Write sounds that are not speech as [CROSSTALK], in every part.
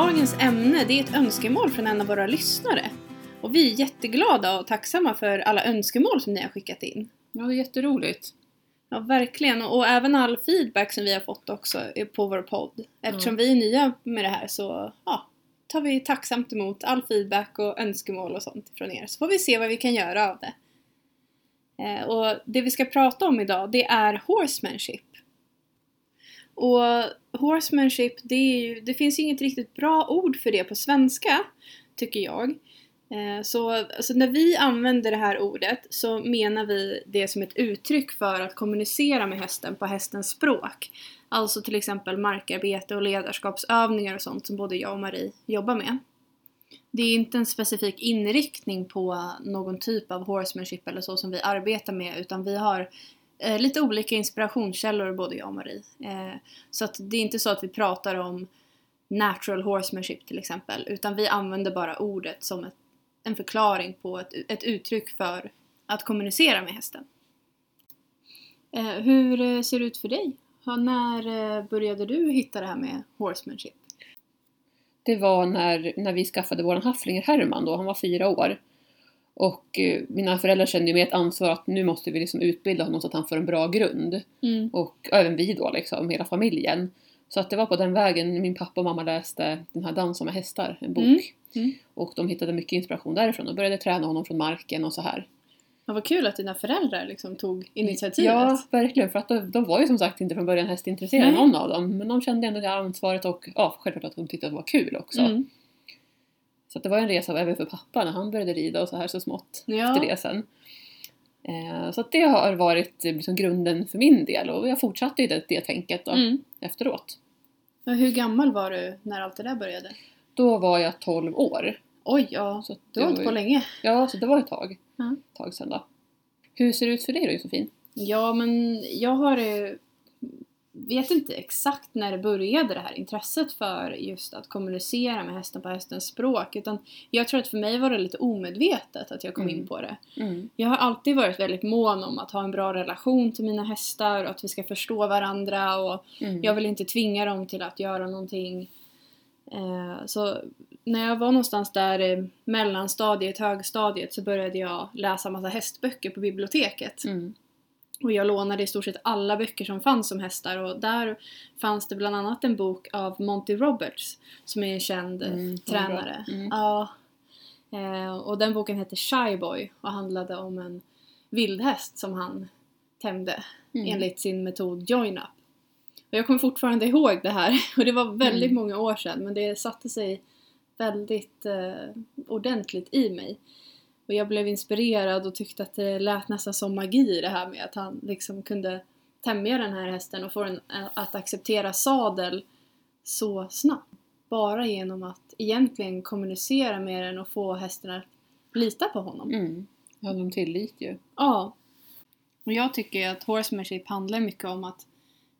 Dagens ämne det är ett önskemål från en av våra lyssnare. Och vi är jätteglada och tacksamma för alla önskemål som ni har skickat in. Ja, det är jätteroligt. Ja, verkligen. Och även all feedback som vi har fått också på vår podd. Eftersom Ja. vi är nya med det här så ja, tar vi tacksamt emot all feedback och önskemål och sånt från er. Så får vi se vad vi kan göra av det. Eh, och det vi ska prata om idag det är horsemanship. Och horsemanship, det, är ju, det finns ju inget riktigt bra ord för det på svenska, tycker jag. Eh, så alltså när vi använder det här ordet så menar vi det som ett uttryck för att kommunicera med hästen på hästens språk. Alltså till exempel markarbete och ledarskapsövningar och sånt som både jag och Marie jobbar med. Det är inte en specifik inriktning på någon typ av horsemanship eller så som vi arbetar med utan vi har eh, lite olika inspirationskällor både jag och Marie. Eh, så att det är inte så att vi pratar om natural horsemanship till exempel utan vi använder bara ordet som ett, en förklaring på ett, ett uttryck för att kommunicera med hästen. Eh, hur eh, ser det ut för dig? Ja, när eh, började du hitta det här med horsemanship? Det var när, när vi skaffade vår hafflinger Herman då, han var fyra år. Och eh, mina föräldrar kände ju med ett ansvar att nu måste vi liksom utbilda honom så att han får en bra grund. Mm. Och även vi då liksom, hela familjen. Så att det var på den vägen min pappa och mamma läste den här Dansa med hästar, en bok. Mm. Mm. Och de hittade mycket inspiration därifrån och började träna honom från marken och så här. Ja, vad kul att dina föräldrar liksom tog initiativet. Ja, verkligen. För att de, de var ju som sagt inte från början hästintresserade, Nej. någon av dem. Men de kände ändå det ansvaret och ja, självklart att de tyckte att det var kul också. Mm. Så det var en resa även för pappa när han började rida och så här så smått Ja. efter det sen. Eh, så att det har varit liksom grunden för min del och jag fortsatte i det, det tänket då, Mm. efteråt. Och hur gammal var du när allt det där började? Då var jag 12 år. Oj, ja. Så Du har det hållit på ju- länge. Ja, så det var ett tag. Ja. Ett tag sedan då. Hur ser det ut för dig då Josefin? Ja, men jag har vet inte exakt när det började det här intresset för just att kommunicera med hästen på hästens språk. Utan jag tror att för mig var det lite omedvetet att jag kom Mm. in på det. Mm. Jag har alltid varit väldigt mån om att ha en bra relation till mina hästar och att vi ska förstå varandra och Mm. jag vill inte tvinga dem till att göra någonting. Eh, så när jag var någonstans där mellanstadiet, högstadiet så började jag läsa massa hästböcker på biblioteket. Och jag lånade i stort sett alla böcker som fanns om hästar och där fanns det bland annat en bok av Monty Roberts som är en känd eh, Mm, tränare. Mm. Ja. Eh, och den boken hette Shy Boy och handlade om en vildhäst som han tämjde Mm. enligt sin metod Join Up. Och jag kommer fortfarande ihåg det här [LAUGHS] och det var väldigt Mm. många år sedan men det satte sig väldigt eh, ordentligt i mig. Och jag blev inspirerad och tyckte att det lät nästan som magi det här med att han liksom kunde tämja den här hästen och få den eh, att acceptera sadel så snabbt. Bara genom att egentligen kommunicera med den och få hästen att lita på honom. Mm. Hade en tillit ju. Ja. Och jag tycker att horsemanship handlar mycket om att,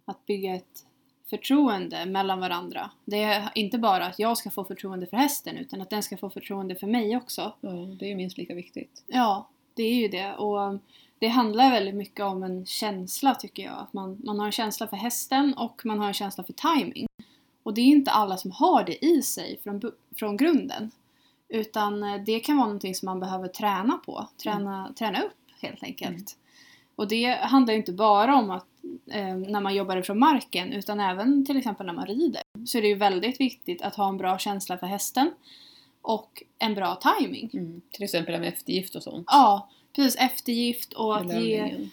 att bygga ett förtroende mellan varandra. Det är inte bara att jag ska få förtroende för hästen utan att den ska få förtroende för mig också. Ja, det är ju minst lika viktigt. Ja, det är ju det. Och det handlar väldigt mycket om en känsla tycker jag. Att man, man har en känsla för hästen och man har en känsla för timing. Och det är inte alla som har det i sig från, från grunden. Utan eh, det kan vara någonting som man behöver träna på. Träna, träna upp helt enkelt. Mm. Och det handlar inte bara om att eh, när man jobbar ifrån marken utan även till exempel när man rider. Så är det ju väldigt viktigt att ha en bra känsla för hästen och en bra timing. Mm. Till exempel med eftergift och sånt. Ja, precis. Eftergift och att ge,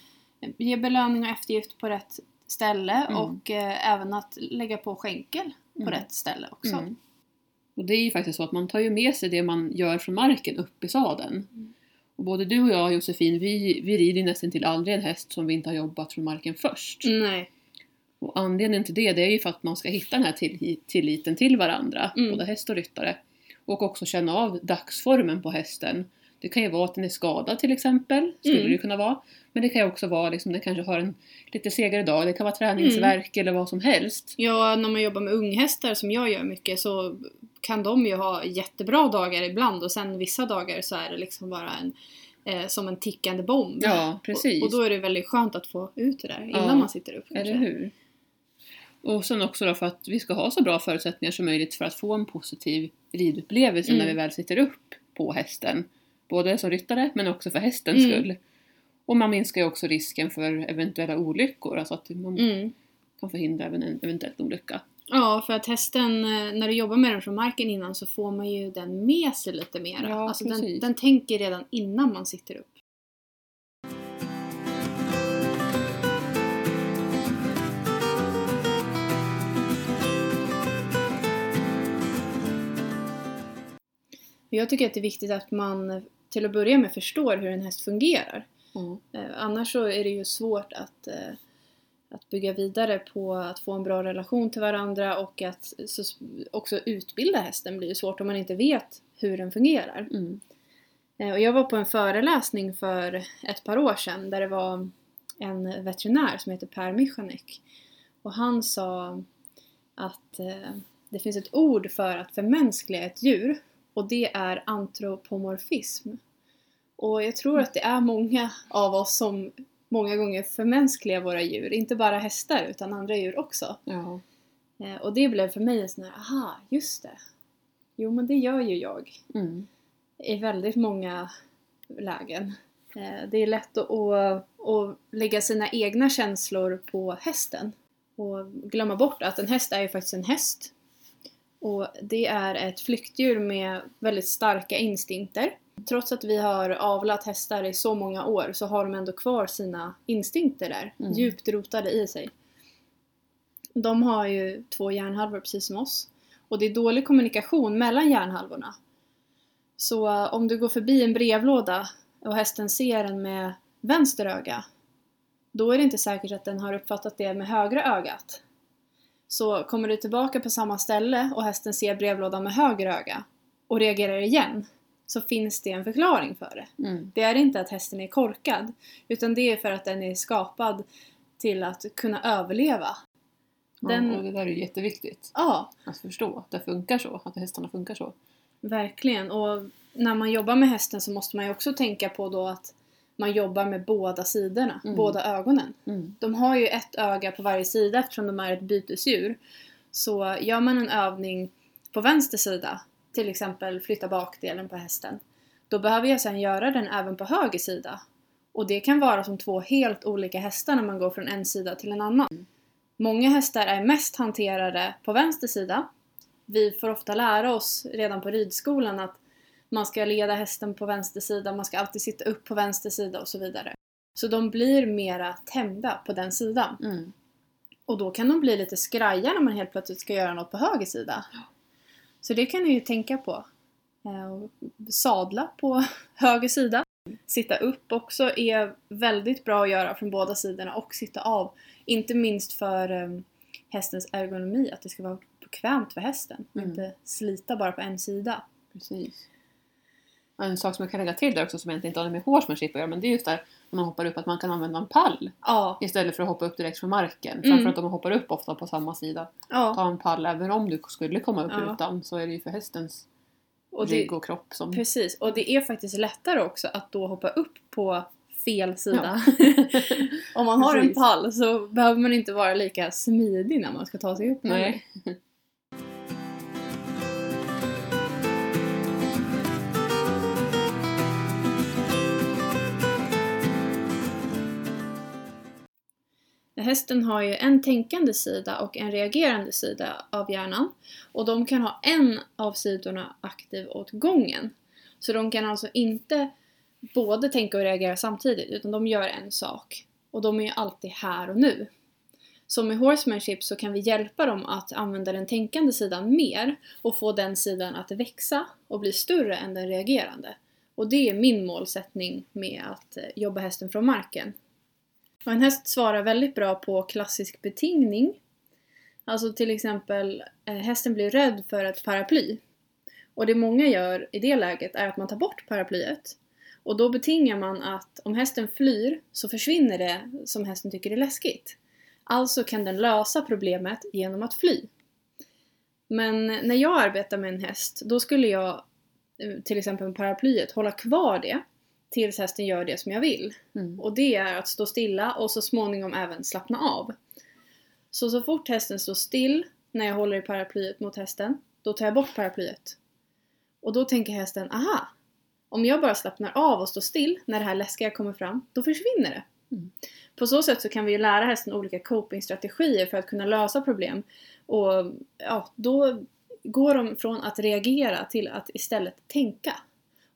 ge belöning och eftergift på rätt ställe Mm. och eh, även att lägga på skänkel på Mm. rätt ställe också. Mm. Och det är ju faktiskt så att man tar ju med sig det man gör från marken upp i sadeln. Både du och jag Josefin, vi, vi rider nästan till aldrig en häst som vi inte har jobbat från marken först. Nej. Och anledningen till det, det är ju för att man ska hitta den här till, tilliten till varandra, Mm. både häst och ryttare. Och också känna av dagsformen på hästen. Det kan ju vara att den är skadad till exempel, skulle Mm. det kunna vara. Men det kan ju också vara liksom, den kanske har en lite segare dag, det kan vara träningsvärk eller vad som helst. Ja, när man jobbar med unghästar som jag gör mycket så kan de ju ha jättebra dagar ibland och sen vissa dagar så är det liksom bara en eh, som en tickande bomb. Ja, precis. Och, och då är det väldigt skönt att få ut det där innan Ja, man sitter upp. Eller kanske. hur? Och sen också då för att vi ska ha så bra förutsättningar som möjligt för att få en positiv ridupplevelse Mm. när vi väl sitter upp på hästen. Både som ryttare men också för hästens Mm. skull. Och man minskar ju också risken för eventuella olyckor, alltså att man Mm. kan förhindra även en eventuell olycka. Ja, för att hästen, eh, när du jobbar med den från marken innan så får man ju den med sig lite mer. Ja, alltså den, den tänker redan innan man sitter upp. Jag tycker att det är viktigt att man till att börja med förstår hur en häst fungerar. Ja. Eh, Annars så är det ju svårt att, eh, att bygga vidare på att få en bra relation till varandra och att så, också utbilda hästen blir ju svårt om man inte vet hur den fungerar. Mm. Eh, Och jag var på en föreläsning för ett par år sedan där det var en veterinär som heter Per Michanek. Och han sa att det finns ett ord för att förmänskliga ett djur och det är antropomorfism. Och jag tror att det är många av oss som många gånger förmänskligar våra djur, inte bara hästar utan andra djur också. Ja. Eh, Och det blev för mig en sån här, aha, just det. Jo men det gör ju jag Mm. i väldigt många lägen. Eh, Det är lätt att, att, att lägga sina egna känslor på hästen och glömma bort att en häst är ju faktiskt en häst. Och det är ett flyktdjur med väldigt starka instinkter. Trots att vi har avlat hästar i så många år så har de ändå kvar sina instinkter där, Mm. djupt rotade i sig. De har ju två hjärnhalvor precis som oss. Och det är dålig kommunikation mellan hjärnhalvorna. Så eh, om du går förbi en brevlåda och hästen ser den med vänster öga, då är det inte säkert att den har uppfattat det med högra ögat. Så kommer du tillbaka på samma ställe och hästen ser brevlådan med höger öga och reagerar igen, så finns det en förklaring för det. Mm. Det är inte att hästen är korkad, utan det är för att den är skapad till att kunna överleva. Den- Ja, och det där är ju jätteviktigt Ja, att förstå, att det funkar så, att hästarna funkar så. Verkligen. Och när man jobbar med hästen så måste man ju också tänka på då att man jobbar med båda sidorna, Mm. båda ögonen. Mm. De har ju ett öga på varje sida eftersom de är ett bytesdjur. Så gör man en övning på vänster sida, till exempel flytta bakdelen på hästen, då behöver jag sedan göra den även på höger sida. Och det kan vara som två helt olika hästar när man går från en sida till en annan. Många hästar är mest hanterade på vänster sida. Vi får ofta lära oss redan på ridskolan att man ska leda hästen på vänster sida, man ska alltid sitta upp på vänster sida och så vidare. Så de blir mera tämjda på den sidan. Mm. Och då kan de bli lite skraja när man helt plötsligt ska göra något på höger sida. Så det kan ni ju tänka på. Eh, Sadla på [LAUGHS] höger sida. Sitta upp också är väldigt bra att göra från båda sidorna och sitta av. Inte minst för eh, hästens ergonomi, att det ska vara bekvämt för hästen Mm. inte slita bara på en sida. Precis. En sak som jag kan lägga till där också som egentligen inte har med horsemanship att göra men det är just där när man hoppar upp att man kan använda en pall Ja, istället för att hoppa upp direkt från marken. Mm. Framförallt om man hoppar upp ofta på samma sida. ja. Ta en pall även om du skulle komma upp Ja. utan så är det ju för hästens Och det, rygg och kropp som... precis, och det är faktiskt lättare också att då hoppa upp på fel sida. [LAUGHS] Om man har en Precis. pall så behöver man inte vara lika smidig när man ska ta sig upp. Nej. Hästen har ju en tänkande sida och en reagerande sida av hjärnan. Och de kan ha en av sidorna aktiv åt gången. Så de kan alltså inte både tänka och reagera samtidigt, utan de gör en sak. Och de är ju alltid här och nu. Så med horsemanship så kan vi hjälpa dem att använda den tänkande sidan mer och få den sidan att växa och bli större än den reagerande. Och det är min målsättning med att eh, jobba hästen från marken. Och en häst svarar väldigt bra på klassisk betingning. Alltså till exempel, eh, hästen blir rädd för ett paraply. Och det många gör i det läget är att man tar bort paraplyet. Och då betingar man att om hästen flyr så försvinner det som hästen tycker är läskigt. Alltså kan den lösa problemet genom att fly. Men när jag arbetar med en häst, då skulle jag eh, till exempel med paraplyet hålla kvar det tills hästen gör det som jag vill. Mm. Och det är att stå stilla och så småningom även slappna av. Så så fort hästen står still när jag håller i paraplyet mot hästen, då tar jag bort paraplyet. Och då tänker hästen, aha! Om jag bara slappnar av och står still när det här läskiga kommer fram, då försvinner det. Mm. På så sätt så kan vi ju lära hästen olika copingstrategier för att kunna lösa problem. Och ja, då går de från att reagera till att istället tänka.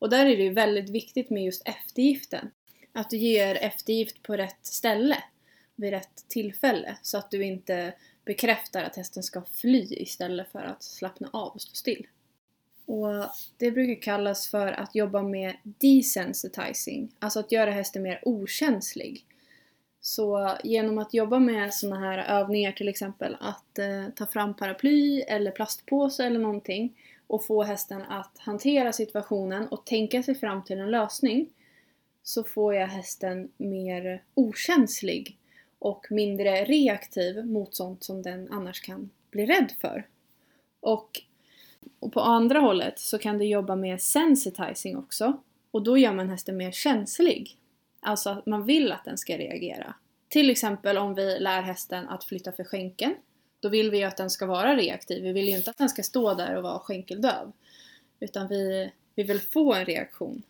Och där är det ju väldigt viktigt med just eftergiften. Att du ger eftergift på rätt ställe vid rätt tillfälle så att du inte bekräftar att hästen ska fly istället för att slappna av och stå still. Och det brukar kallas för att jobba med desensitizing, alltså att göra hästen mer okänslig. Så genom att jobba med sådana här övningar, till exempel att eh, ta fram paraply eller plastpåse eller någonting och få hästen att hantera situationen och tänka sig fram till en lösning så får jag hästen mer okänslig och mindre reaktiv mot sånt som den annars kan bli rädd för. Och, och på andra hållet så kan du jobba med sensitizing också och då gör man hästen mer känslig. Alltså att man vill att den ska reagera. Till exempel om vi lär hästen att flytta för skänken. Då vill vi ju att den ska vara reaktiv. Vi vill ju inte att den ska stå där och vara skänkeldöv. Utan vi, vi vill få en reaktion.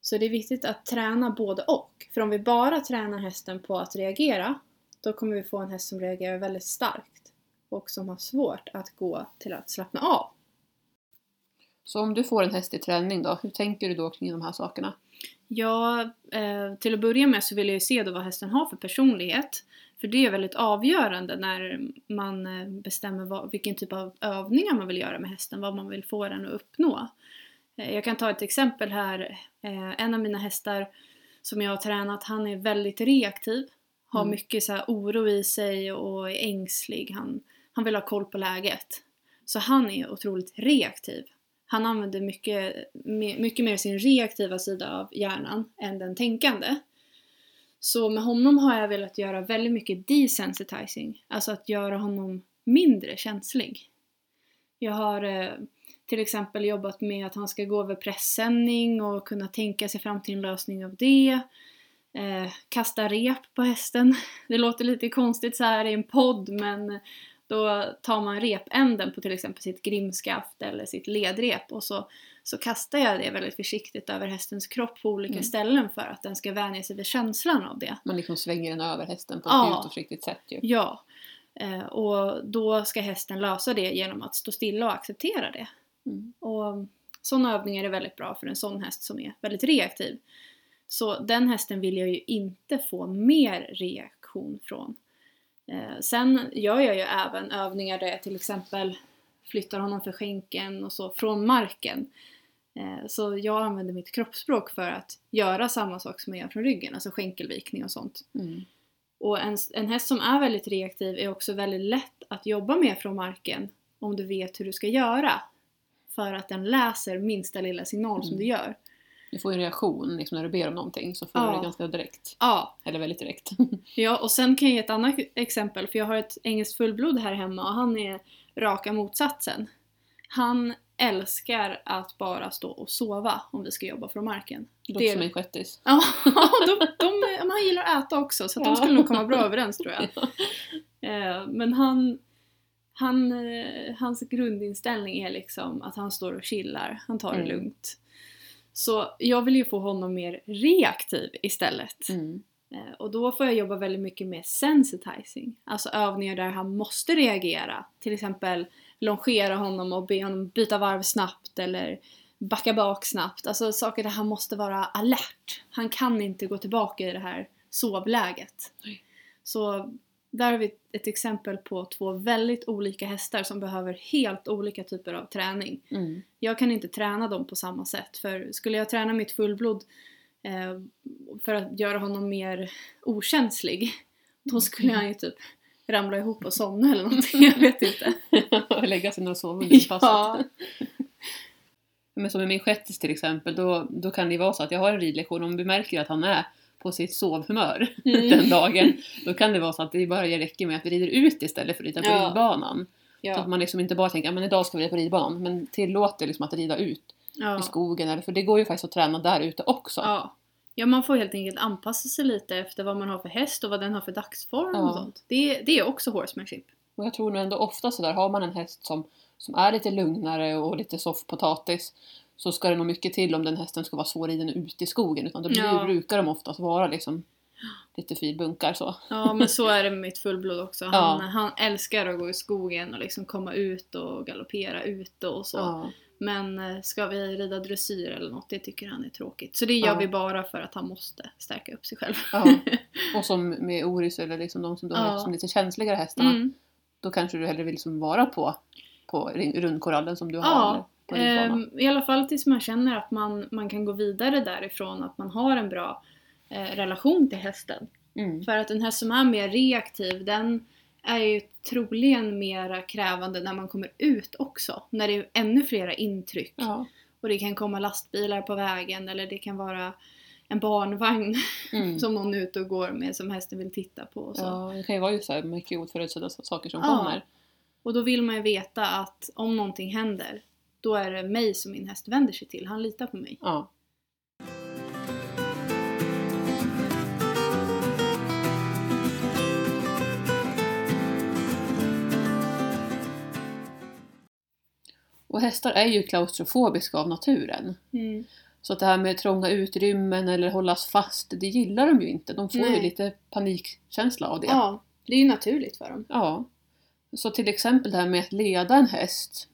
Så det är viktigt att träna både och. För om vi bara tränar hästen på att reagera, då kommer vi få en häst som reagerar väldigt starkt och som har svårt att gå till att slappna av. Så om du får en häst i träning då, hur tänker du då kring de här sakerna? Ja, eh, till att börja med så vill jag ju se då vad hästen har för personlighet. För det är väldigt avgörande när man eh, bestämmer vad, vilken typ av övningar man vill göra med hästen, vad man vill få den att uppnå. Eh, jag kan ta ett exempel här. Eh, en av mina hästar som jag har tränat, han är väldigt reaktiv. Har Mm. mycket så oro i sig och är ängslig. Han, han vill ha koll på läget. Så han är otroligt reaktiv. Han använder mycket, mycket mer sin reaktiva sida av hjärnan än den tänkande. Så med honom har jag velat göra väldigt mycket desensitizing. Alltså att göra honom mindre känslig. Jag har eh, till exempel jobbat med att han ska gå över pressändning och kunna tänka sig fram till en lösning av det. Eh, kasta rep på hästen. [LAUGHS] Det låter lite konstigt så här i en podd men då tar man repänden på till exempel sitt grimskaft eller sitt ledrep och så, så kastar jag det väldigt försiktigt över hästens kropp på olika Mm. ställen för att den ska vänja sig vid känslan av det. Man liksom svänger den över hästen på ett Ja. mjukt och försiktigt sätt ju. Ja. Eh, och då ska hästen lösa det genom att stå stilla och acceptera det. Mm. Och sådana övningar är väldigt bra för en sån häst som är väldigt reaktiv. Så den hästen vill jag ju inte få mer reaktion från. Eh, sen gör jag ju även övningar där jag till exempel flyttar honom för skänken och så från marken. Eh, så jag använder mitt kroppsspråk för att göra samma sak som jag gör från ryggen, alltså skänkelvikning och sånt. Mm. Och en, en häst som är väldigt reaktiv är också väldigt lätt att jobba med från marken om du vet hur du ska göra. För att den läser minsta lilla signal som Mm. du gör. Du får ju en reaktion liksom, när du ber om någonting så får Ja. du det ganska direkt. Ja, Eller väldigt direkt. [LAUGHS] ja, och sen kan jag ge ett annat exempel för jag har ett engelskt fullblod här hemma och han är raka motsatsen. Han älskar att bara stå och sova om vi ska jobba från marken. Det låter som en shettis. Ja, [LAUGHS] de, de, men han gillar att äta också så att de skulle nog komma bra överens tror jag. [LAUGHS] Eh, Men han, han, eh, hans grundinställning är liksom att han står och chillar, han tar det Mm. lugnt. Så jag vill ju få honom mer reaktiv istället. Mm. Eh, Och då får jag jobba väldigt mycket med sensitizing. Alltså övningar där han måste reagera. Till exempel longera honom och be honom byta varv snabbt eller backa bak snabbt. Alltså saker där han måste vara alert. Han kan inte gå tillbaka i det här sovläget. Nej. Så där har vi ett exempel på två väldigt olika hästar som behöver helt olika typer av träning. Mm. Jag kan inte träna dem på samma sätt för skulle jag träna mitt fullblod eh, för att göra honom mer okänslig då skulle han ju typ ramla ihop och somna eller någonting, jag vet inte. [LAUGHS] Lägga sig ner och sova under passet. Ja, Men som med min shettis till exempel, då, då kan det vara så att jag har en ridlektion om vi märker att han är på sitt sovhumör Mm. [LAUGHS] den dagen. Då kan det vara så att det bara räcker med att vi rider ut istället för att rida på Ja. ridbanan. Så att ja, man liksom inte bara tänker att idag ska vi rida på ridbanan, men tillåter liksom att rida ut i ja, skogen. Eller, för det går ju faktiskt att träna där ute också. ja. Ja, man får helt enkelt anpassa sig lite efter vad man har för häst och vad den har för dagsform Ja. och sånt. Det, det är också horsemanship. Och jag tror nog ändå ofta sådär, har man en häst som, som är lite lugnare och lite soffpotatis så ska det nog mycket till om den hästen ska vara svårriden ute i skogen. Utan då Ja. brukar de oftast vara liksom lite filbunkar så. Ja, men så är det med mitt fullblod också. Han, Ja. han älskar att gå i skogen och liksom komma ut och galoppera ute och så. Ja. Men eh, ska vi rida dressyr eller något, det tycker han är tråkigt. Så det gör Ja. vi bara för att han måste stärka upp sig själv. Ja. [LAUGHS] Och som med Oris eller liksom de som då Ja. har som lite känsligare hästarna. Mm. Då kanske du hellre vill liksom vara på, på rundkorallen som du har. Ehm, I alla fall tills man känner att man, man kan gå vidare därifrån, att man har en bra eh, relation till hästen. Mm. För att den här som är mer reaktiv, den är ju troligen mer krävande när man kommer ut också. När det är ännu flera intryck. Ja. Och det kan komma lastbilar på vägen eller det kan vara en barnvagn [LAUGHS] Mm. som någon är ute och går med som hästen vill titta på. Och, så. ja, det kan ju vara just så här mycket oförutsedda saker som Ja. kommer. och då vill man ju veta att om någonting händer, då är det mig som min häst vänder sig till. Han litar på mig. Ja. Och hästar är ju klaustrofobiska av naturen. Mm. Så att det här med trånga utrymmen eller hållas fast, det gillar de ju inte. De får ju Nej. lite panikkänsla av det. Ja, det är ju naturligt för dem. Ja. Så till exempel det här med att leda en häst.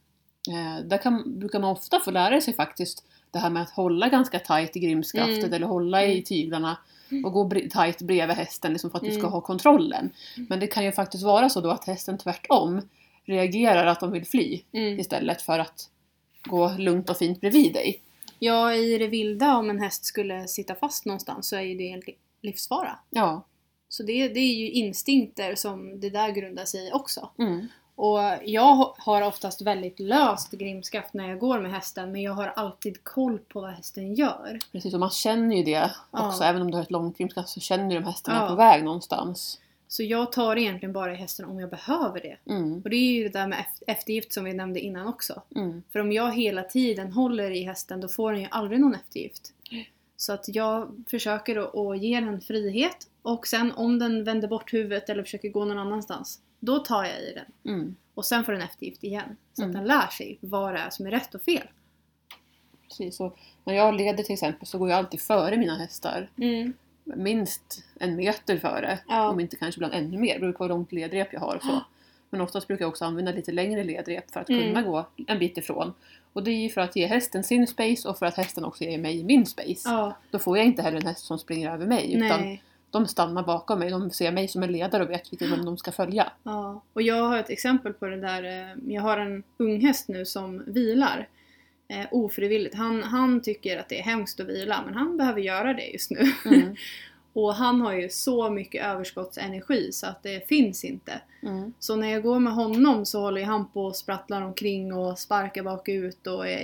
Eh, där kan, brukar man ofta få lära sig faktiskt det här med att hålla ganska tajt i grimskaftet Mm. eller hålla i Mm. tyglarna och gå bre- tajt bredvid hästen liksom för att du ska Mm. ha kontrollen. Men det kan ju faktiskt vara så då att hästen tvärtom reagerar att de vill fly Mm. istället för att gå lugnt och fint bredvid dig. Ja, i det vilda om en häst skulle sitta fast någonstans så är ju det en li- livsfara. Ja. Så det, det är ju instinkter som det där grundar sig i också. Mm. Och jag ha- har oftast väldigt löst grimskaft när jag går med hästen men jag har alltid koll på vad hästen gör. Precis, och man känner ju det Ja. också. Även om du har ett långt grimskaft så känner du om hästen är Ja. på väg någonstans. Så jag tar egentligen bara i hästen om jag behöver det. Mm. Och det är ju det där med eft- eftergift som vi nämnde innan också. Mm. För om jag hela tiden håller i hästen då får den ju aldrig någon eftergift. Så att jag försöker att, ge den frihet och sen om den vänder bort huvudet eller försöker gå någon annanstans då tar jag i den. Mm. Och sen får den eftergift igen. Så Mm. att den lär sig vad det är som är rätt och fel. Precis, och när jag leder till exempel så går jag alltid före mina hästar. Minst en meter före, Ja. om inte kanske ibland ännu mer. Det beror på hur långt ledrep jag har och så. Men oftast brukar jag också använda lite längre ledrep för att Mm. kunna gå en bit ifrån. Och det är ju för att ge hästen sin space och för att hästen också ger mig min space. Ja, Då får jag inte heller en häst som springer över mig utan nej. de stannar bakom mig. De ser mig som en ledare och vet vilken de ska följa. Ja. Och jag har ett exempel på det där. eh, Jag har en unghäst nu som vilar. Eh, ofrivilligt. Han, han tycker att det är hemskt att vila men han behöver göra det just nu. Mm. [LAUGHS] Och han har ju så mycket överskottsenergi så att det finns inte. Mm. Så när jag går med honom så håller han på och sprattlar omkring och sparkar bakut och är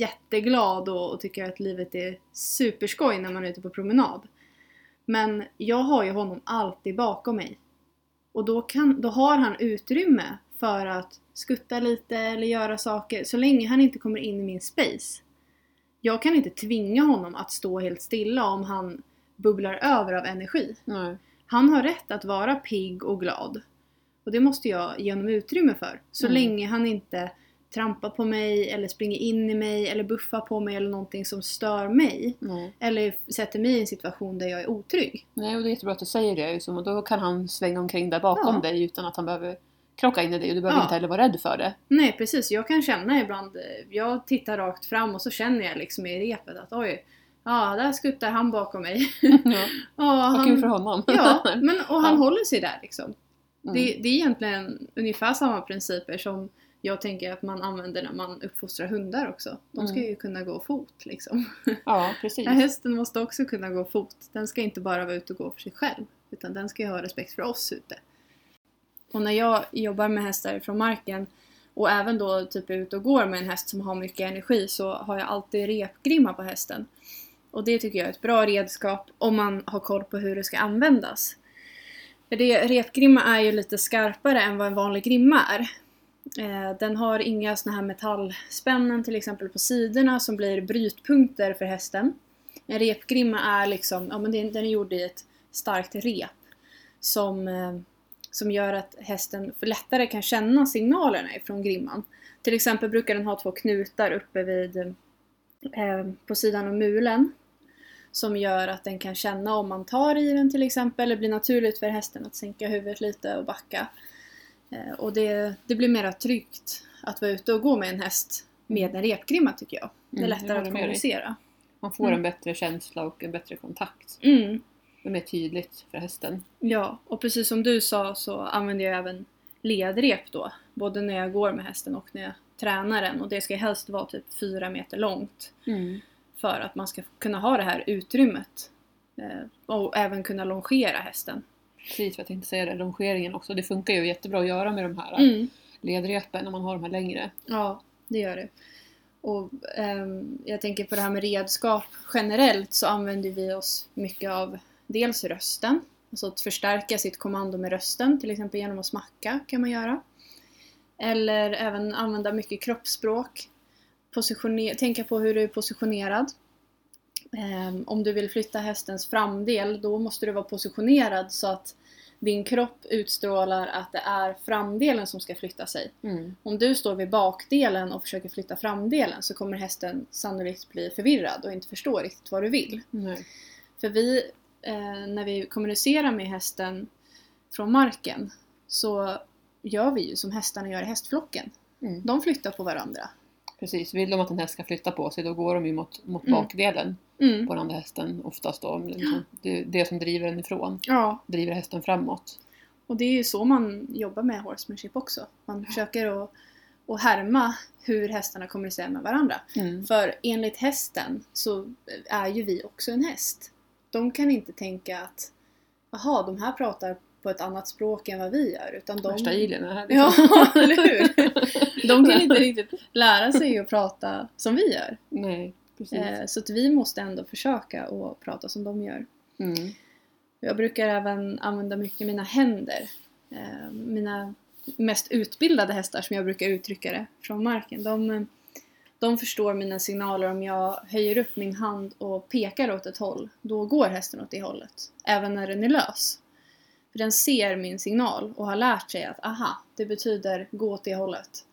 jätteglad och, och tycker att livet är superskoj när man är ute på promenad. Men jag har ju honom alltid bakom mig. Och då, kan, då har han utrymme för att skutta lite eller göra saker så länge han inte kommer in i min space. Jag kan inte tvinga honom att stå helt stilla om han bubblar över av energi. Nej. Han har rätt att vara pigg och glad. Och det måste jag ge honom utrymme för. Så Mm. länge han inte trampar på mig eller springer in i mig eller buffar på mig eller någonting som stör mig. Nej. Eller sätter mig i en situation där jag är otrygg. Nej, och det är jättebra att du säger det. Liksom, och då kan han svänga omkring där bakom Ja. dig utan att han behöver krocka in i dig och du behöver Ja. inte heller vara rädd för det. Nej precis, jag kan känna ibland, jag tittar rakt fram och så känner jag liksom i repet att oj, ja där skuttar han bakom mig. [LAUGHS] ja. [LAUGHS] ja, Vad kul för honom. Ja, [LAUGHS] men, och han Ja. håller sig där liksom. Mm. Det, det är egentligen ungefär samma principer som jag tänker att man använder när man uppfostrar hundar också. De ska Mm. ju kunna gå fot liksom. Ja, precis. Ja, hästen måste också kunna gå fot. Den ska inte bara vara ute och gå för sig själv. Utan den ska ju ha respekt för oss ute. Och när jag jobbar med hästar från marken och även då typ ut ute och går med en häst som har mycket energi så har jag alltid repgrimma på hästen. Och det tycker jag är ett bra redskap om man har koll på hur det ska användas. För det, repgrimma är ju lite skarpare än vad en vanlig grimma är. Eh, den har inga såna här metallspännen till exempel på sidorna som blir brytpunkter för hästen. En repgrimma är liksom, ja men den den är gjord i ett starkt rep som, eh, som gör att hästen lättare kan känna signalerna ifrån grimman. Till exempel brukar den ha två knutar uppe vid, eh, på sidan av mulen som gör att den kan känna om man tar i den till exempel. Det blir naturligt för hästen att sänka huvudet lite och backa. Eh, och det, det blir mera tryggt att vara ute och gå med en häst med en repgrimma tycker jag. Det är Mm, lättare håller att kommunicera. Man får Mm. en bättre känsla och en bättre kontakt. Mm. Det mer tydligt för hästen. Ja, och precis som du sa så använder jag även ledrep då. Både när jag går med hästen och när jag tränar den. Och det ska helst vara typ fyra meter långt. För att man ska kunna ha det här utrymmet. Eh, och även kunna longera hästen. Precis vad jag tänkte säga det, longeringen också. Det funkar ju jättebra att göra med de här Mm. ledrepen när man har de här längre. Ja, det gör det. Och ehm, jag tänker på det här med redskap generellt så använder vi oss mycket av dels rösten, alltså att förstärka sitt kommando med rösten, till exempel genom att smacka kan man göra. Eller även använda mycket kroppsspråk. Positioner- tänka på hur du är positionerad. Ehm, om du vill flytta hästens framdel, då måste du vara positionerad så att din kropp utstrålar att det är framdelen som ska flytta sig. Mm. Om du står vid bakdelen och försöker flytta framdelen så kommer hästen sannolikt bli förvirrad och inte förstå riktigt vad du vill. Nej. För vi, eh, när vi kommunicerar med hästen från marken så gör vi ju som hästarna gör i hästflocken. Mm. De flyttar på varandra. Precis, vill de att en häst ska flytta på sig då går de ju mot, mot Mm. bakdelen Mm. på den andra hästen oftast då. Liksom, Det det som driver den ifrån, Ja, driver hästen framåt. och det är ju så man jobbar med horsemanship också. Man försöker att, att härma hur hästarna kommunicerar med varandra. Mm. För enligt hästen så är ju vi också en häst. De kan inte tänka att jaha, de här pratar på ett annat språk än vad vi gör. Utan de... Värsta alien här. Ja, [LAUGHS] eller hur? De kan inte riktigt lära sig att prata som vi gör. Nej, precis. Eh, Så att vi måste ändå försöka att prata som de gör. Mm. Jag brukar även använda mycket mina händer. Eh, Mina mest utbildade hästar, som jag brukar uttrycka det, från marken. De, de förstår mina signaler om jag höjer upp min hand och pekar åt ett håll. Då går hästen åt det hållet. Även när den är lös. För den ser min signal och har lärt sig att aha, det betyder gå åt det hållet.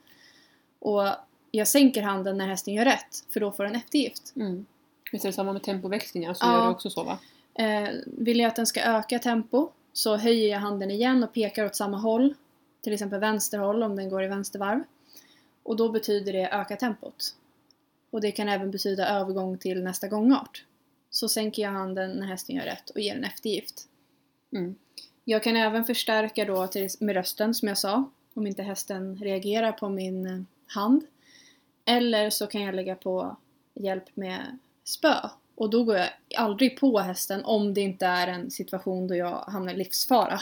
Och jag sänker handen när hästen gör rätt, för då får den eftergift. Mm. Visst är det samma med tempoväxlingar så Ja. gör du också så va? Eh, vill jag att den ska öka tempo så höjer jag handen igen och pekar åt samma håll. Till exempel vänsterhåll om den går i vänstervarv. Och då betyder det öka tempot. Och det kan även betyda övergång till nästa gångart. Så sänker jag handen när hästen gör rätt och ger en eftergift. Mm. Jag kan även förstärka då till, med rösten som jag sa. Om inte hästen reagerar på min eh, hand. Eller så kan jag lägga på hjälp med spö. Och då går jag aldrig på hästen om det inte är en situation då jag hamnar i livsfara.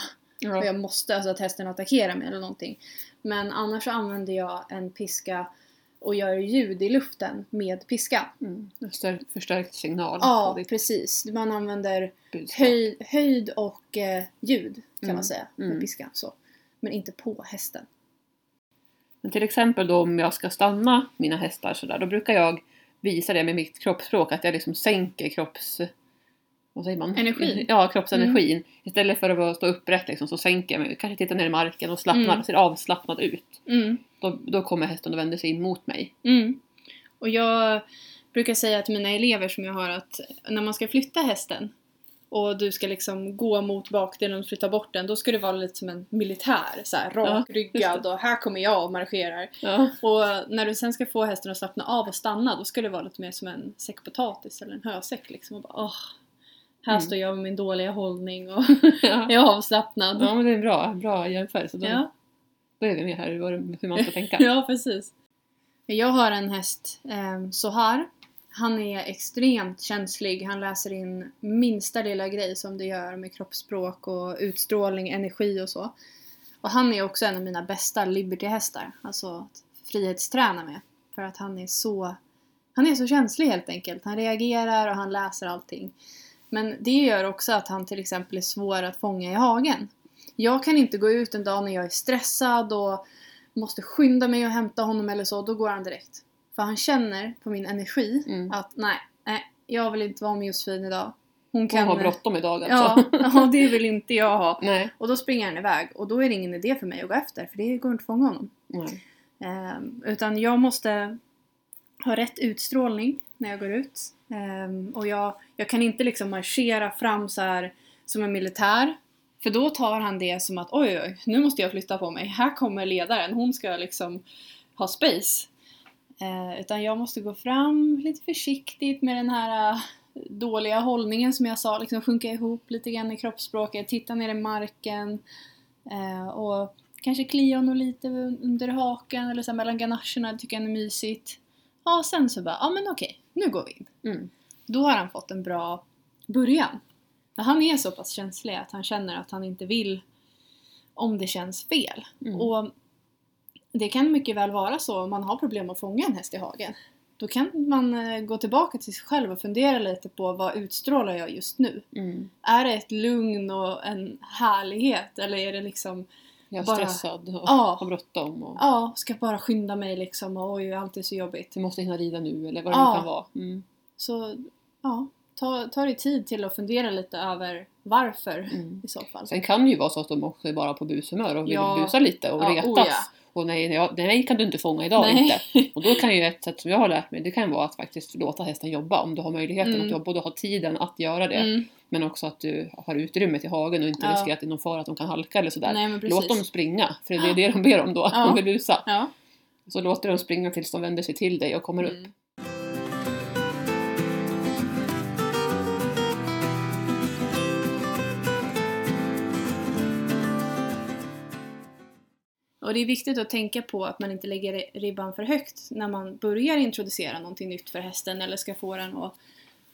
Och Ja. jag måste, alltså att hästen attackerar mig eller någonting. Men annars så använder jag en piska och gör ljud i luften med piska. Mm. Förstärkt signal Ja, precis. Man använder höj, höjd och eh, ljud kan Mm, man säga med mm. piska. Så. Men inte på hästen. Men till exempel då om jag ska stanna mina hästar sådär, då brukar jag visa det med mitt kroppsspråk, att jag liksom sänker kropps... Vad säger man? Energin. Ja, kroppsenergin. Istället för att stå upprätt liksom, så sänker jag mig. Kanske tittar ner i marken och slappnar, Mm. ser avslappnad ut. Mm. Då, då kommer hästen och vänder sig in mot mig. Mm. Och jag brukar säga till mina elever som jag har att när man ska flytta hästen och du ska liksom gå mot bakdelen och flytta bort den, då ska det vara lite som en militär, så här, rakryggad och här kommer jag och marscherar. Ja. Och när du sen ska få hästen att slappna av och stanna, då ska det vara lite mer som en säck potatis eller en hösäck liksom. Och bara, åh, här Mm. står jag med min dåliga hållning och [LAUGHS] Ja. jag är avslappnad. ja, men det är en bra, bra jämförelse. Då, Ja. då är vi med här hur man ska tänka. [LAUGHS] Ja, precis. Jag har en häst, eh, Sohar. Han är extremt känslig. Han läser in minsta lilla grej som det gör med kroppsspråk och utstrålning, energi och så. Och han är också en av mina bästa libertyhästar. Alltså att frihetsträna med. För att han är så han är så känslig helt enkelt. Han reagerar och han läser allting. Men det gör också att han till exempel är svår att fånga i hagen. Jag kan inte gå ut en dag när jag är stressad och måste skynda mig och hämta honom eller så, då går han direkt. För han känner på min energi Mm. att nej, nej, jag vill inte vara med Josefin idag. Hon Hon kan... har bråttom idag alltså. Ja, [LAUGHS] ja, det vill inte jag ha. Nej. Och då springer han iväg och då är det ingen idé för mig att gå efter för det går inte att fånga honom. Nej. Ehm, utan jag måste ha rätt utstrålning när jag går ut. Um, och jag, jag kan inte liksom marschera fram så här som en militär. För då tar han det som att oj, oj, nu måste jag flytta på mig. Här kommer ledaren, hon ska liksom ha space. Eh, utan jag måste gå fram lite försiktigt med den här eh, dåliga hållningen som jag sa, liksom sjunka ihop lite grann i kroppsspråket, titta ner i marken eh, och kanske klia honom lite under hakan eller så mellan ganacherna, det tycker jag är mysigt. Ja, sen så bara, ja men okej, nu går vi in. Mm. Då har han fått en bra början. För han är så pass känslig att han känner att han inte vill om det känns fel. Mm. Och det kan mycket väl vara så om man har problem att fånga en häst i hagen. Då kan man eh, gå tillbaka till sig själv och fundera lite på vad utstrålar jag just nu? Mm. Är det ett lugn och en härlighet eller är det liksom Jag är Bara- stressad och Ja. har bråttom. Och ja, ska bara skynda mig liksom och oj, allt är så jobbigt. du måste hinna rida nu eller vad det Ja. nu kan vara. Mm. Så ja, ta, ta dig tid till att fundera lite över varför Mm. i så fall. Sen kan det ju vara så att de också är bara på bushumör och vill Ja. busa lite och Ja, retas. oh ja. Och nej, ja, nej kan du inte fånga idag Nej. inte. Och då kan ju ett sätt som jag har lärt mig, det kan vara att faktiskt låta hästen jobba om du har möjligheten Mm. att du har tiden att göra det. Mm. Men också att du har utrymme till hagen och inte Ja. riskerar att det är någon fara att de kan halka eller sådär. Nej. Låt dem springa, för det är det de ber om då, [LAUGHS] att Ja. de vill busa. Ja. Så låter de springa tills de vänder sig till dig och kommer upp. Och det är viktigt att tänka på att man inte lägger ribban för högt när man börjar introducera någonting nytt för hästen eller ska få den att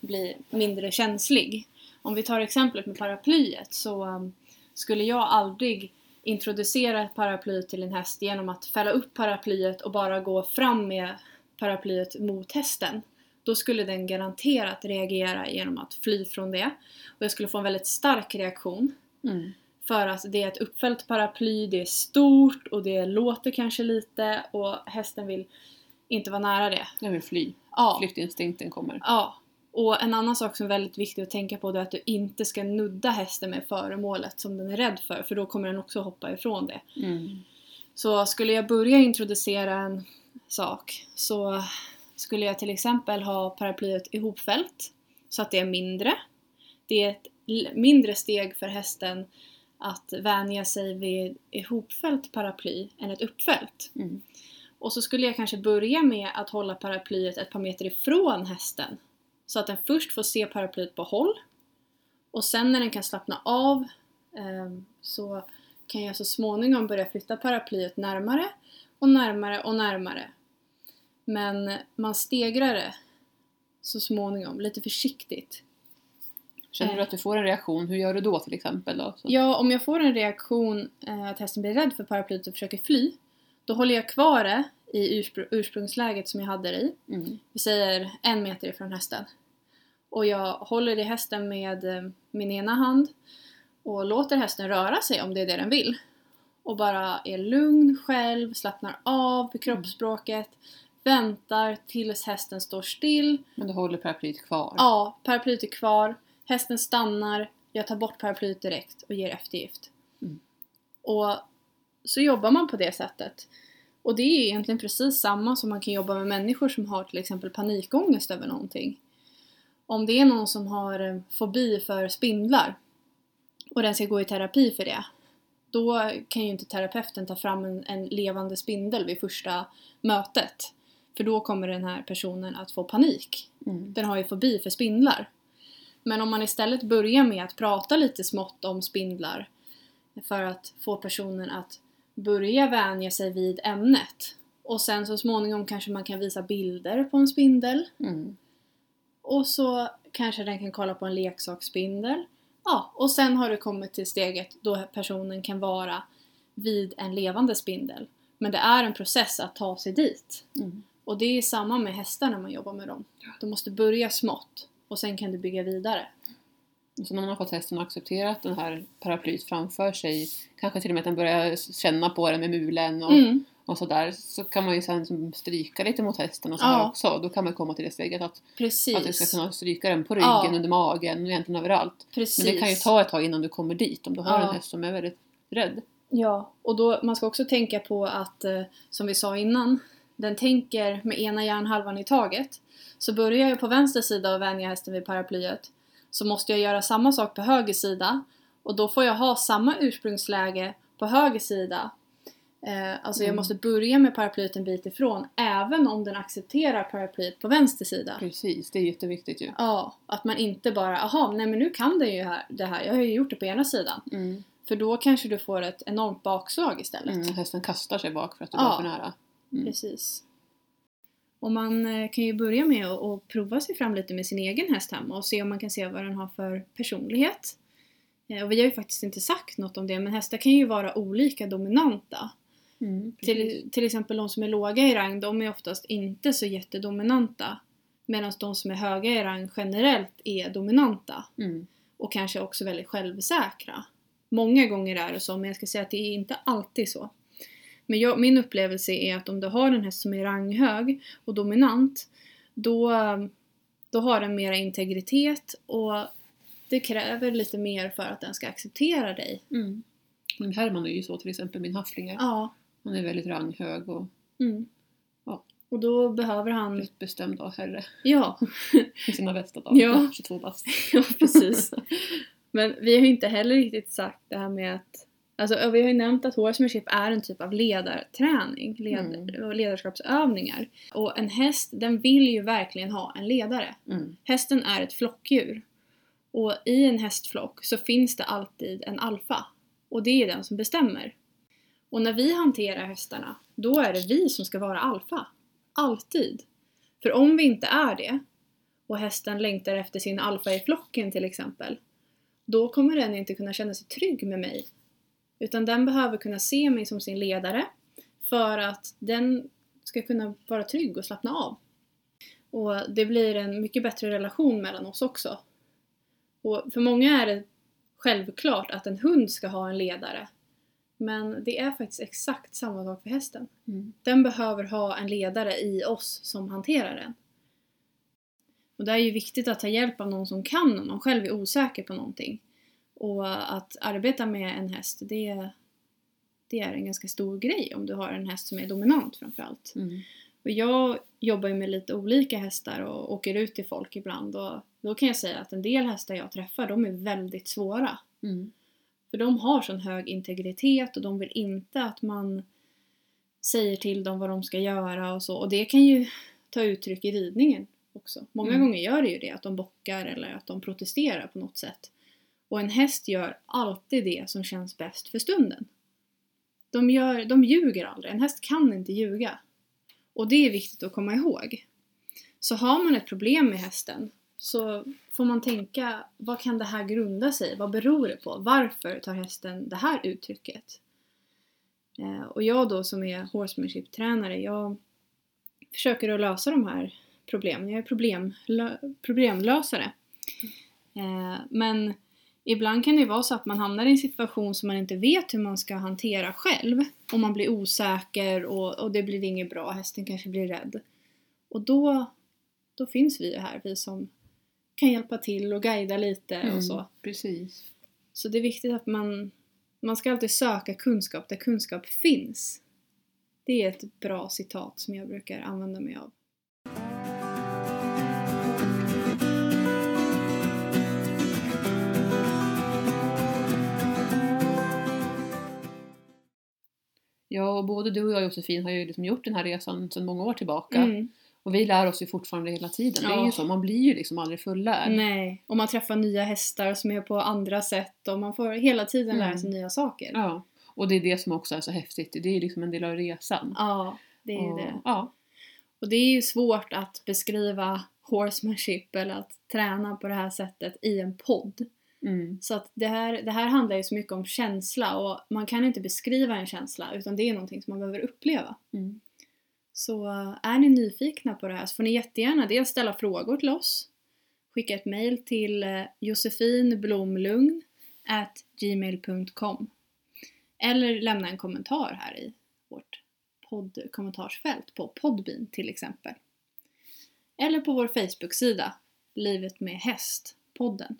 bli mindre känslig. Om vi tar exemplet med paraplyet så um, skulle jag aldrig introducera ett paraply till en häst genom att fälla upp paraplyet och bara gå fram med paraplyet mot hästen. Då skulle den garanterat reagera genom att fly från det. Och jag skulle få en väldigt stark reaktion. Mm. För att det är ett uppfällt paraply, det är stort och det låter kanske lite och hästen vill inte vara nära det. Jag vill fly. Ja, Flyktinstinkten kommer. ja. Och en annan sak som är väldigt viktig att tänka på det är att du inte ska nudda hästen med föremålet som den är rädd för, för då kommer den också hoppa ifrån det. Mm. Så skulle jag börja introducera en sak så skulle jag till exempel ha paraplyet ihopfällt så att det är mindre. Det är ett mindre steg för hästen att vänja sig vid ihopfällt paraply än ett uppfällt. Mm. Och så skulle jag kanske börja med att hålla paraplyet ett par meter ifrån hästen. Så att den först får se paraplyet på håll. Och sen när den kan slappna av ehm, så kan jag så småningom börja flytta paraplyet närmare och närmare och närmare. Men man stegrar det så småningom, lite försiktigt. Känner du att du får en reaktion, hur gör du då till exempel? Då? Så. Ja, om jag får en reaktion eh, att hästen blir rädd för paraplyet och försöker fly, då håller jag kvar det i urspr- ursprungsläget som jag hade det i. Mm. Vi säger en meter ifrån hästen. Och jag håller i hästen med eh, min ena hand och låter hästen röra sig om det är det den vill. Och bara är lugn själv, slappnar av i kroppsspråket, väntar tills hästen står still. Men du håller paraplyet kvar? Ja, paraplyet är kvar, hästen stannar, jag tar bort paraplyet direkt och ger eftergift. Mm. Och så jobbar man på det sättet. Och det är egentligen precis samma som man kan jobba med människor som har till exempel panikångest över någonting. Om det är någon som har eh, fobi för spindlar och den ska gå i terapi för det, då kan ju inte terapeuten ta fram en, en levande spindel vid första mötet. För då kommer den här personen att få panik. Mm. Den har ju fobi för spindlar. Men om man istället börjar med att prata lite smått om spindlar för att få personen att börja vänja sig vid ämnet. Och sen så småningom kanske man kan visa bilder på en spindel. Mm. Och så kanske den kan kolla på en leksaksspindel. Ja, och sen har det kommit till steget då personen kan vara vid en levande spindel. Men det är en process att ta sig dit. Mm. Och det är samma med hästar när man jobbar med dem. Du måste börja smått och sen kan du bygga vidare. Så när man har fått hästen att acceptera att den här paraplyet framför sig, kanske till och med att den börjar känna på den med mulen och, Mm. och sådär så kan man ju sen stryka lite mot hästen och så här Ja. också. Då kan man komma till det steget att, Precis. att du ska kunna stryka den på ryggen, Ja. under magen och egentligen överallt. Precis. Men det kan ju ta ett tag innan du kommer dit om du har Ja. en häst som är väldigt rädd. Ja, och då, man ska också tänka på att, eh, som vi sa innan, den tänker med ena hjärnhalvan i taget. Så börjar jag på vänster sida och vänja hästen vid paraplyet så måste jag göra samma sak på höger sida och då får jag ha samma ursprungsläge på höger sida. Eh, alltså jag Mm. måste börja med paraplyet en bit ifrån även om den accepterar paraplyet på vänster sida. Precis, det är jätteviktigt ju. Ja, att man inte bara, aha, nej men nu kan den ju här, det här, jag har ju gjort det på ena sidan. Mm. För då kanske du får ett enormt bakslag istället. Mm. Hästen kastar sig bak för att du Ja. går för nära. Mm. Precis. Och man eh, kan ju börja med att prova sig fram lite med sin egen häst hemma och se om man kan se vad den har för personlighet. Eh, Och vi har ju faktiskt inte sagt något om det, men hästar kan ju vara olika dominanta. Mm. Till, till exempel de som är låga i rang, de är oftast inte så jättedominanta. Medan de som är höga i rang generellt är dominanta. Mm. Och kanske också väldigt självsäkra. Många gånger är det så, men jag ska säga att det är inte alltid så. Men jag, min upplevelse är att om du har en häst som är ranghög och dominant, då, då har den mera integritet och det kräver lite mer för att den ska acceptera dig. Mm. Min Herman är ju så till exempel, min hafflinger. Ja. Han är väldigt ranghög och Mm. Ja. Och då behöver han... rätt bestämd av herre Ja, [LAUGHS] i sina bästa dagar. Ja. [LAUGHS] 22 bast. [LAUGHS] ja precis. Men vi har ju inte heller riktigt sagt det här med att Alltså, vi har ju nämnt att horsemanship är en typ av ledarträning, led, Mm. ledarskapsövningar. Och en häst, den vill ju verkligen ha en ledare. Mm. Hästen är ett flockdjur. Och i en hästflock så finns det alltid en alfa. Och det är den som bestämmer. Och när vi hanterar hästarna, då är det vi som ska vara alfa. Alltid. För om vi inte är det, och hästen längtar efter sin alfa i flocken till exempel, då kommer den inte kunna känna sig trygg med mig. Utan den behöver kunna se mig som sin ledare för att den ska kunna vara trygg och slappna av. Och det blir en mycket bättre relation mellan oss också. Och för många är det självklart att en hund ska ha en ledare. Men det är faktiskt exakt samma sak för hästen. Mm. Den behöver ha en ledare i oss som hanterar den. Och det är ju viktigt att ta hjälp av någon som kan om man själv är osäker på någonting. Och att arbeta med en häst, det, det är en ganska stor grej om du har en häst som är dominant framförallt. Mm. Och jag jobbar ju med lite olika hästar och åker ut till folk ibland och då kan jag säga att en del hästar jag träffar, de är väldigt svåra. Mm. För de har sån hög integritet och de vill inte att man säger till dem vad de ska göra och så. Och det kan ju ta uttryck i ridningen också. Många Mm. gånger gör det ju det, att de bockar eller att de protesterar på något sätt. Och en häst gör alltid det som känns bäst för stunden. De, gör, de ljuger aldrig. En häst kan inte ljuga. Och det är viktigt att komma ihåg. Så har man ett problem med hästen så får man tänka, vad kan det här grunda sig? Vad beror det på? Varför tar hästen det här uttrycket? Eh, och jag då som är horsemanship-tränare, jag försöker att lösa de här problemen. Jag är problemlö- problemlösare. Eh, men ibland kan det ju vara så att man hamnar i en situation som man inte vet hur man ska hantera själv. Och man blir osäker och, och det blir inget bra, hästen kanske blir rädd. Och då, då finns vi ju här, vi som kan hjälpa till och guida lite Mm. och så. Precis. Så det är viktigt att man, man ska alltid söka kunskap där kunskap finns. Det är ett bra citat som jag brukar använda mig av. Ja, och både du och jag Josefin har ju liksom gjort den här resan sedan många år tillbaka. Mm. Och vi lär oss ju fortfarande hela tiden. Det är Ja. ju så, man blir ju liksom aldrig fullärd. Nej, och man träffar nya hästar som är på andra sätt och man får hela tiden lära Mm. sig nya saker. Ja. Och det är det som också är så häftigt. Det är ju liksom en del av resan. Ja, det är ju och, det. Ja. Och det är ju svårt att beskriva horsemanship eller att träna på det här sättet i en podd. Mm. Så att det här, det här handlar ju så mycket om känsla och man kan inte beskriva en känsla utan det är någonting som man behöver uppleva. Mm. Så äh, är ni nyfikna på det här så får ni jättegärna dels ställa frågor till oss, skicka ett mail till eh, josefinblomlugn gmail.com eller lämna en kommentar här i vårt poddkommentarsfält på Podbean till exempel. Eller på vår Facebook-sida Livet med häst, podden.